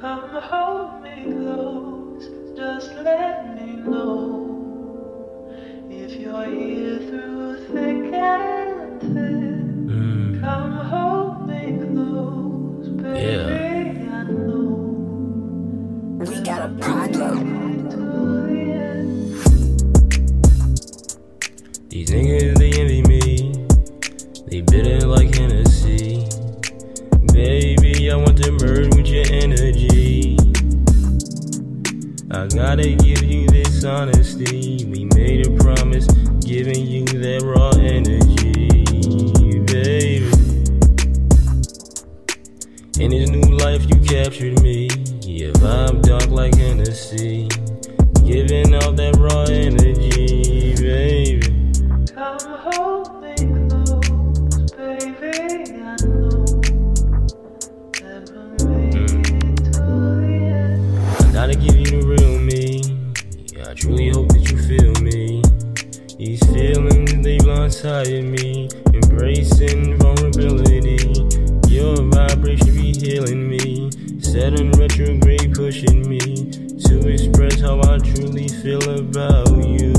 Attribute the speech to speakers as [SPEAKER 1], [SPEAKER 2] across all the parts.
[SPEAKER 1] Come hold me close, just let me know if you're here through thick and thin.
[SPEAKER 2] Mm.
[SPEAKER 1] Come hold me close, baby. I know
[SPEAKER 3] We got a problem.
[SPEAKER 1] to the end.
[SPEAKER 2] These niggas, they envy me. They bitter like Hennessy. I gotta give you this honesty. We made a promise, giving you that raw energy, baby. In this new life, you captured me. Yeah, vibe dark like Hennessy. Giving out that raw energy, baby.
[SPEAKER 1] Come hold me close, baby. I know that we'll make it to the end.
[SPEAKER 2] I gotta give you the real I truly hope that you feel me. These feelings, they blindsided me. Embracing vulnerability. Your vibration be healing me. Saturn retrograde, pushing me to express how I truly feel about you,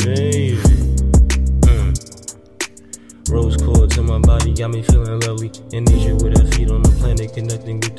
[SPEAKER 2] baby. Mm. Rose quartz on my body got me feeling lovely. And nature with her feet on the planet, connecting with